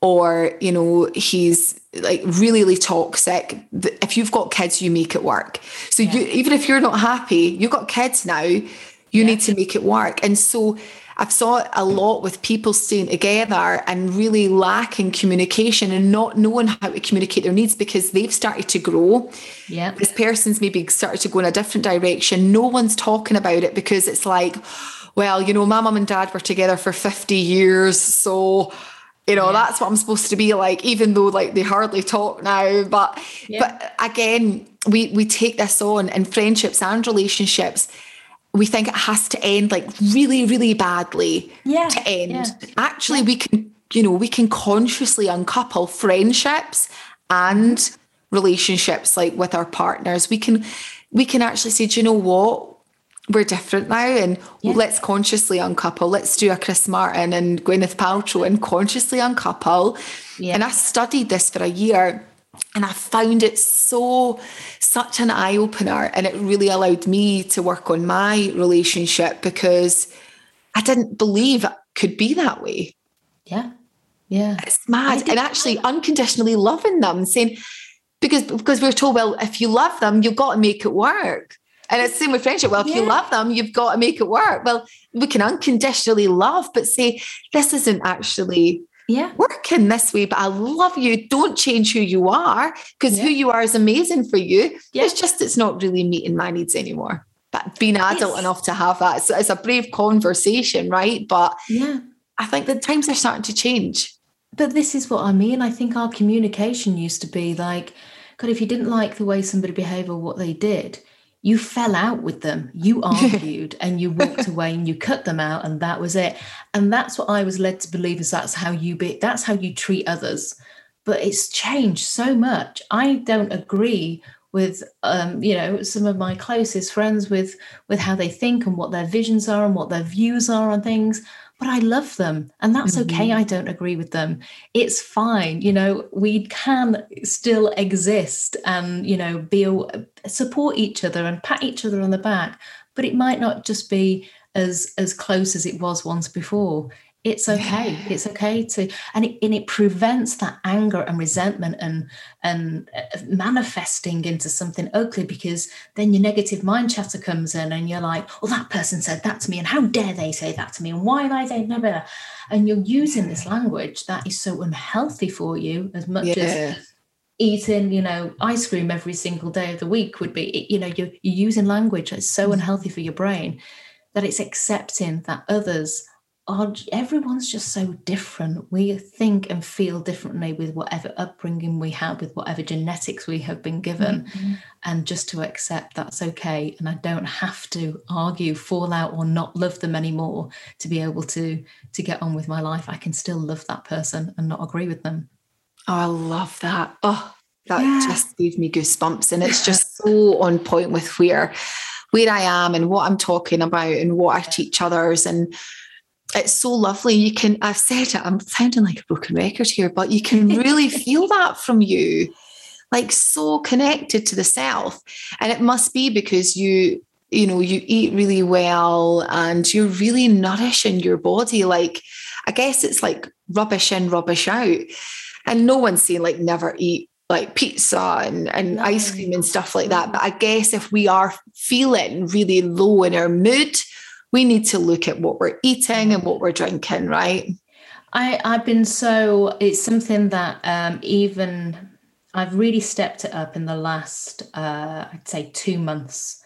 or you know he's like really, really toxic. If you've got kids you make it work. So yeah. you even if you're not happy you've got kids now you yeah. need to make it work. And so I've saw a lot with people staying together and really lacking communication and not knowing how to communicate their needs because they've started to grow. Yeah. This person's maybe started to go in a different direction. No one's talking about it because it's like, well, you know, my mum and dad were together for 50 years. So, you know, yeah. that's what I'm supposed to be like, even though like they hardly talk now. But yeah. but again, we we take this on in friendships and relationships we think it has to end like really, really badly yeah, to end. Yeah. Actually, we can, you know, we can consciously uncouple friendships and relationships like with our partners. We can we can actually say, do you know what? We're different now and yeah. let's consciously uncouple. Let's do a Chris Martin and Gwyneth Paltrow and consciously uncouple. Yeah. And I studied this for a year and I found it so, such an eye opener. And it really allowed me to work on my relationship because I didn't believe it could be that way. Yeah. Yeah. It's mad. And actually unconditionally loving them, saying, because because we're told, well, if you love them, you've got to make it work. And it's the same with friendship. Well, if yeah. you love them, you've got to make it work. Well, we can unconditionally love, but say, this isn't actually yeah. Working this way but i love you don't change who you are because yeah. who you are is amazing for you. Yeah. it's just it's not really meeting my needs anymore. But being adult enough to have that it's, it's a brave conversation right? But yeah. I think the times are starting to change. But this is what i mean. I think our communication used to be like god if you didn't like the way somebody behaved or what they did you fell out with them, you argued and you walked away and you cut them out, and that was it. And that's what I was led to believe is that's how you be, that's how you treat others. But it's changed so much. I don't agree with um, you know some of my closest friends with with how they think and what their visions are and what their views are on things but I love them and that's mm-hmm. okay. I don't agree with them. It's fine. You know, we can still exist and, you know, be support each other and pat each other on the back, but it might not just be as as close as it was once before it's okay yeah. it's okay to and it, and it prevents that anger and resentment and and uh, manifesting into something ugly because then your negative mind chatter comes in and you're like well that person said that to me and how dare they say that to me and why am I they never and you're using this language that is so unhealthy for you as much yeah. as eating you know ice cream every single day of the week would be you know you're, you're using language that's so mm. unhealthy for your brain that it's accepting that others are everyone's just so different. We think and feel differently with whatever upbringing we have, with whatever genetics we have been given, mm-hmm. and just to accept that's okay. And I don't have to argue, fall out, or not love them anymore to be able to to get on with my life. I can still love that person and not agree with them. Oh, I love that. Oh, that yeah. just gave me goosebumps, and it's just so on point with where where I am and what I'm talking about and what I teach others and it's so lovely. You can, I've said it, I'm sounding like a broken record here, but you can really feel that from you, like so connected to the self. And it must be because you, you know, you eat really well and you're really nourishing your body. Like, I guess it's like rubbish in, rubbish out. And no one's saying like never eat like pizza and, and ice cream and stuff like that. Mm. But I guess if we are feeling really low in our mood, we need to look at what we're eating and what we're drinking, right? I, I've been so, it's something that um, even I've really stepped it up in the last, uh, I'd say, two months.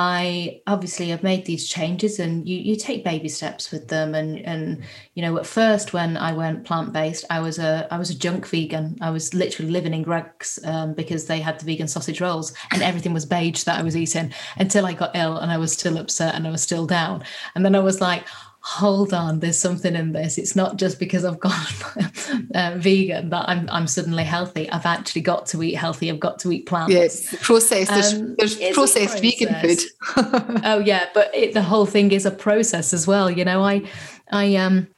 I obviously have made these changes and you you take baby steps with them. And and you know at first when I went plant based I was a I was a junk vegan. I was literally living in Greggs um, because they had the vegan sausage rolls and everything was beige that I was eating until I got ill and I was still upset and I was still down. And then I was like hold on, there's something in this. It's not just because I've gone uh, vegan that I'm I'm suddenly healthy. I've actually got to eat healthy. I've got to eat plants. Yes, processed. Um, there's, there's processed vegan food. oh yeah, but it, the whole thing is a process as well. You know, I I um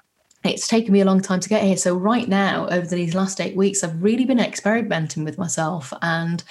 it's taken me a long time to get here. So right now, over these last eight weeks, I've really been experimenting with myself and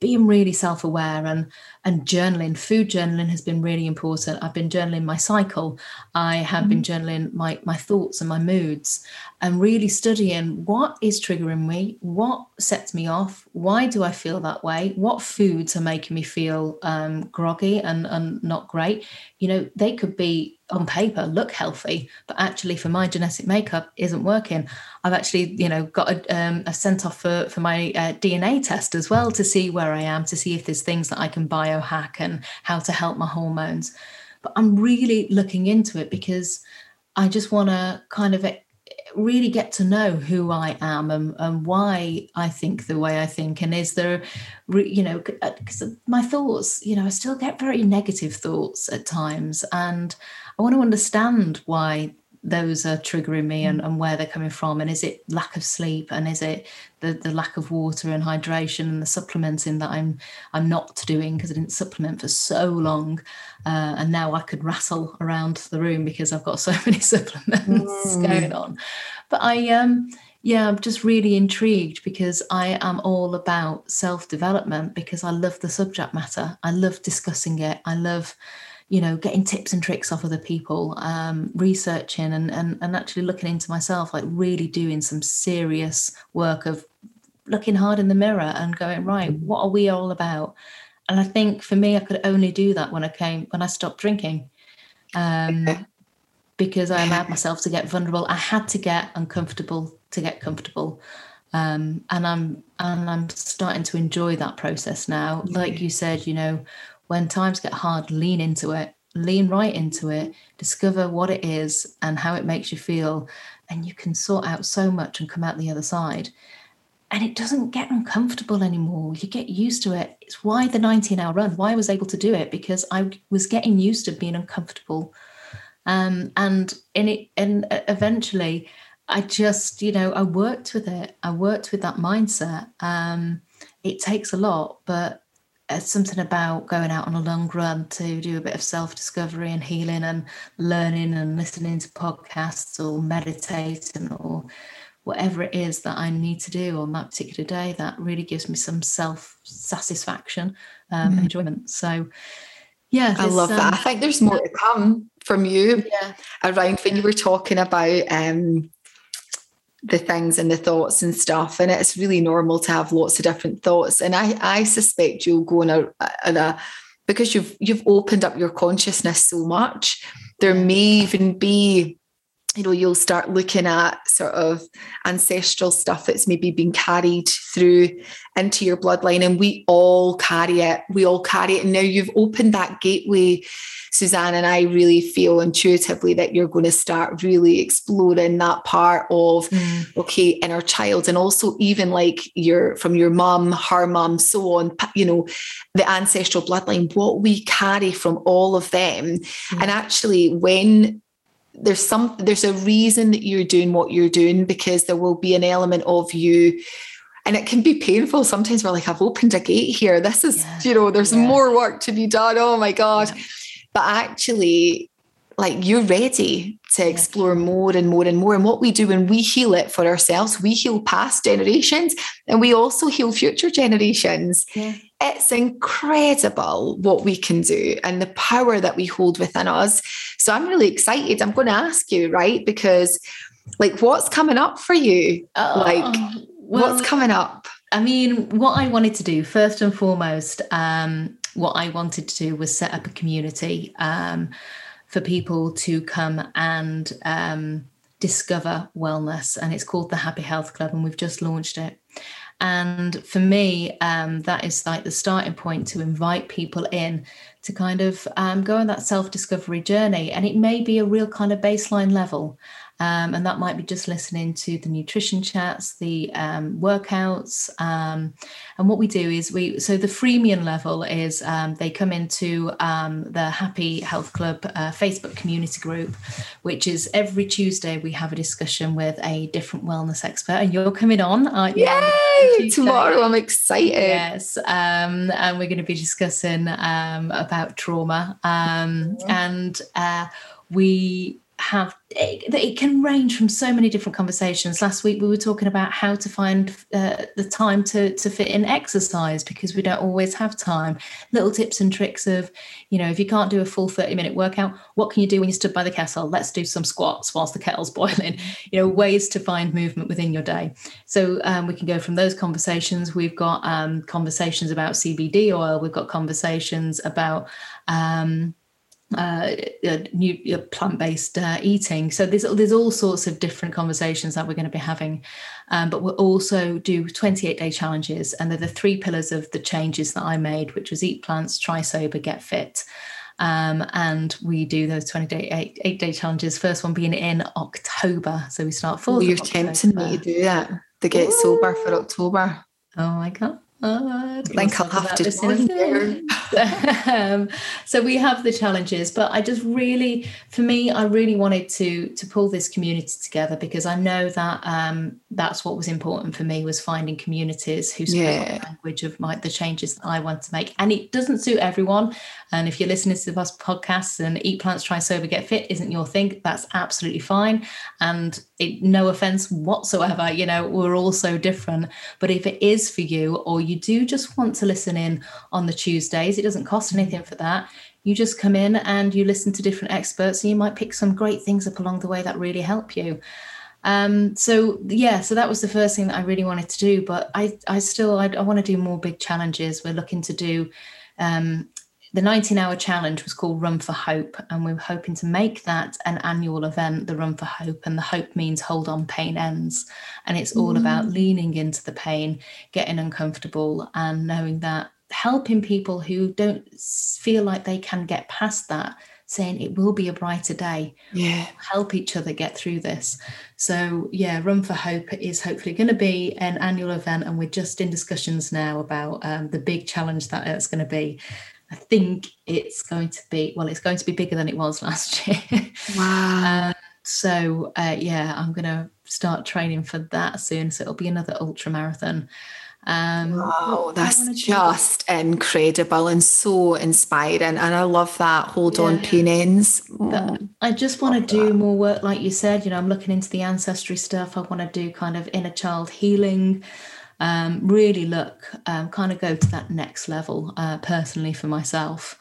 being really self-aware and and journaling food journaling has been really important. I've been journaling my cycle. I have mm-hmm. been journaling my my thoughts and my moods and really studying what is triggering me what sets me off why do i feel that way what foods are making me feel um, groggy and, and not great. You know they could be on paper look healthy but actually for my genetic makeup isn't working i've actually you know got a, um, a sent off for, for my uh, dna test as well to see where i am to see if there's things that i can biohack and how to help my hormones but i'm really looking into it because i just want to kind of really get to know who I am and, and why I think the way I think. And is there, you know, because uh, my thoughts, you know, I still get very negative thoughts at times. And I want to understand why those are triggering me and, and where they're coming from and is it lack of sleep and is it the, the lack of water and hydration and the supplementing that i'm i'm not doing because i didn't supplement for so long uh, and now i could rattle around the room because i've got so many supplements mm. going on. But i um yeah i'm just really intrigued because i am all about self development because i love the subject matter. I love discussing it. I love you know getting tips and tricks off other people um, researching and, and and actually looking into myself like really doing some serious work of looking hard in the mirror and going right mm. what are we all about? And i think for me i could only do that when i came when i stopped drinking um, because i allowed myself to get vulnerable. I had to get uncomfortable to get comfortable um, and i'm and i'm starting to enjoy that process now. Like you said you know when times get hard, lean into it, lean right into it, discover what it is and how it makes you feel. And you can sort out so much and come out the other side. And it doesn't get uncomfortable anymore. You get used to it. It's why the 19 hour run, why I was able to do it, because I was getting used to being uncomfortable. Um, and in it, and eventually, I just, you know, I worked with it. I worked with that mindset. Um, it takes a lot, but something about going out on a long run to do a bit of self discovery and healing and learning and listening to podcasts or meditating or whatever it is that I need to do on that particular day. That really gives me some self satisfaction, um, mm. enjoyment. So, yeah, I love um, that. I think there's more to come from you yeah. around when you were talking about um, the things and the thoughts and stuff and it's really normal to have lots of different thoughts. And i i suspect you'll go in a, a because you've you've opened up your consciousness so much there may even be you know you'll start looking at sort of ancestral stuff that's maybe been carried through into your bloodline and we all carry it we all carry it and now you've opened that gateway Suzanne and I really feel intuitively that you're going to start really exploring that part of mm. okay inner child and also even like your from your mum, her mum, so on. You know, the ancestral bloodline, what we carry from all of them, mm. and actually when there's some there's a reason that you're doing what you're doing because there will be an element of you and it can be painful sometimes we're like i've opened a gate here this is yeah. you know there's yeah. more work to be done oh my god yeah but actually like you're ready to explore more and more and more. And what we do when we heal it for ourselves, we heal past generations and we also heal future generations. It's incredible what we can do and the power that we hold within us. So I'm really excited. I'm going to ask you, right? Because, like, what's coming up for you? Oh, like, well, what's coming up? I mean, what I wanted to do first and foremost, um, what I wanted to do was set up a community um, for people to come and um, discover wellness, and it's called the Happy Health Club, and we've just launched it. And for me, um, that is like the starting point to invite people in to kind of um, go on that self discovery journey. And it may be a real kind of baseline level. Um, and that might be just listening to the nutrition chats, the um, workouts. Um, and what we do is we, so the freemium level is um, they come into um, the Happy Health Club uh, Facebook community group, which is every Tuesday we have a discussion with a different wellness expert. And you're coming on, aren't you? Yay! Tomorrow, I'm excited. Yes. Um, and we're going to be discussing about trauma. And uh, we have it, it, can range from so many different conversations. Last week we were talking about how to find uh, the time to to fit in exercise because we don't always have time. Little tips and tricks of you know if you can't do a full 30 minute workout what can you do when you stood by the kettle? Let's do some squats whilst the kettle's boiling. You know ways to find movement within your day. So um, we can go from those conversations. We've got um, conversations about cbd oil. We've got conversations about um, uh, new uh, plant-based uh, eating. So there's there's all sorts of different conversations that we're going to be having, um, but we'll also do 28 day challenges, and they're the three pillars of the changes that I made, which was eat plants, try sober, get fit. Um, and we do those 28 eight, eight day challenges. First one being in October, so we start. Oh, you're tempting me to do that. The get Ooh. sober for October. Oh my god! I think I'll have to um, so we have the challenges, but I just really, for me, I really wanted to to pull this community together because I know that um, that's what was important for me was finding communities who spoke yeah. the language of my, the changes that I want to make. And it doesn't suit everyone. And if you're listening to us podcasts and eat plants, try sober, get fit isn't your thing, that's absolutely fine. And it, no offense whatsoever, you know, we're all so different. But if it is for you, or you do just want to listen in on the Tuesdays, it doesn't cost anything for that. You just come in and you listen to different experts, and you might pick some great things up along the way that really help you. Um, so yeah, so that was the first thing that I really wanted to do. But I, I still, I, I want to do more big challenges. We're looking to do um, the 19 hour challenge was called Run for Hope, and we were hoping to make that an annual event, the Run for Hope. And the hope means hold on, pain ends. And it's all mm. about leaning into the pain, getting uncomfortable, and knowing that helping people who don't feel like they can get past that saying it will be a brighter day yeah help each other get through this so yeah run for hope is hopefully going to be an annual event and we're just in discussions now about um, the big challenge that it's going to be I think it's going to be well, it's going to be bigger than it was last year. Wow. um, so uh, yeah, I'm going to start training for that soon. So it'll be another ultra marathon. Um, wow, that's just incredible and so inspiring. And I love that. Hold yeah. on, pain ends. Mm, I just want to do that. more work, like you said. You know, I'm looking into the ancestry stuff. I want to do kind of inner child healing um, really look, um, kind of go to that next level uh, personally for myself.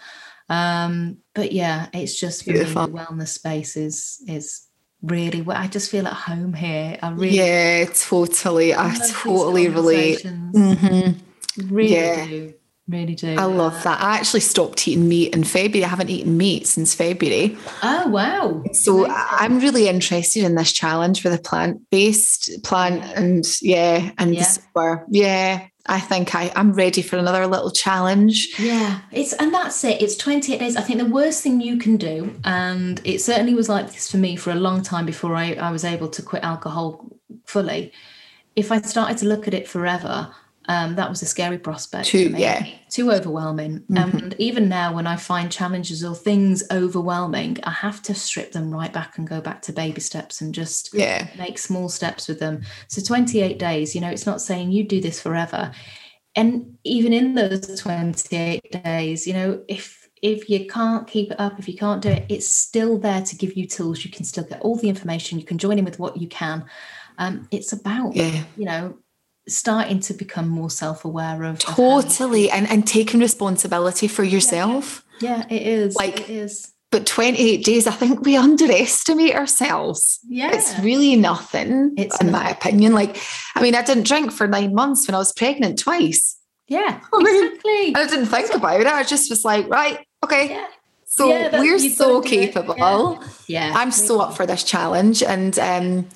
Um, but yeah, it's just for Beautiful. me, the wellness space is is really where I just feel at home here. I really yeah, totally. I, I totally relate. Mm-hmm. Really yeah. do. Really do. I love that. I actually stopped eating meat in February. I haven't eaten meat since February. Oh wow! So Amazing. I'm really interested in this challenge for the plant-based plant, and yeah, and yeah. Super. yeah. I think I, I'm ready for another little challenge. Yeah, it's and that's it. It's 28 days. I think the worst thing you can do, and it certainly was like this for me for a long time before I, I was able to quit alcohol fully. If I started to look at it forever, um, that was a scary prospect. Too, yeah. Too overwhelming. Mm-hmm. And even now, when I find challenges or things overwhelming, I have to strip them right back and go back to baby steps and just yeah. make small steps with them. So 28 days, you know, it's not saying you do this forever. And even in those 28 days, you know, if if you can't keep it up, if you can't do it, it's still there to give you tools. You can still get all the information. You can join in with what you can. Um, it's about, yeah. you know, starting to become more self-aware of totally of and and taking responsibility for yourself yeah, yeah it is like it is but 28 days, I think we underestimate ourselves. Yeah. It's really nothing, It's in my opinion. Like, I mean, I didn't drink for nine months when I was pregnant twice. Yeah, I mean, exactly. I didn't think about it. I just was like, right, okay. Yeah. So Yeah, we're so capable. Yeah. I'm so up for this challenge. And um,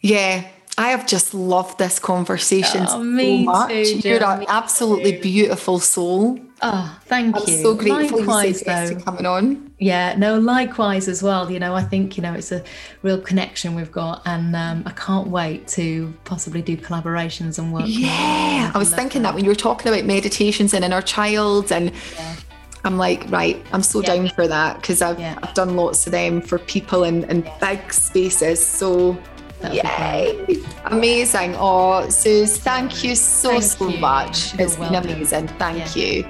yeah, I have just loved this conversation Oh, so much. too, You're an absolutely too. beautiful soul. Oh, thank you. I'm so grateful Likewise, you said yes coming on. Yeah, no, likewise as well. You know, I think, you know, it's a real connection we've got, and um, I can't wait to possibly do collaborations and work. Yeah, I was thinking that when you were talking about meditations and inner child, and Yeah. I'm like, right, I'm so Yeah. down for that because I've, Yeah. I've done lots of them for people in, in big spaces. So, Yay, amazing. Oh, Suze, thank you so, Thank so you. much. You're It's been amazing. Thank Yeah. you.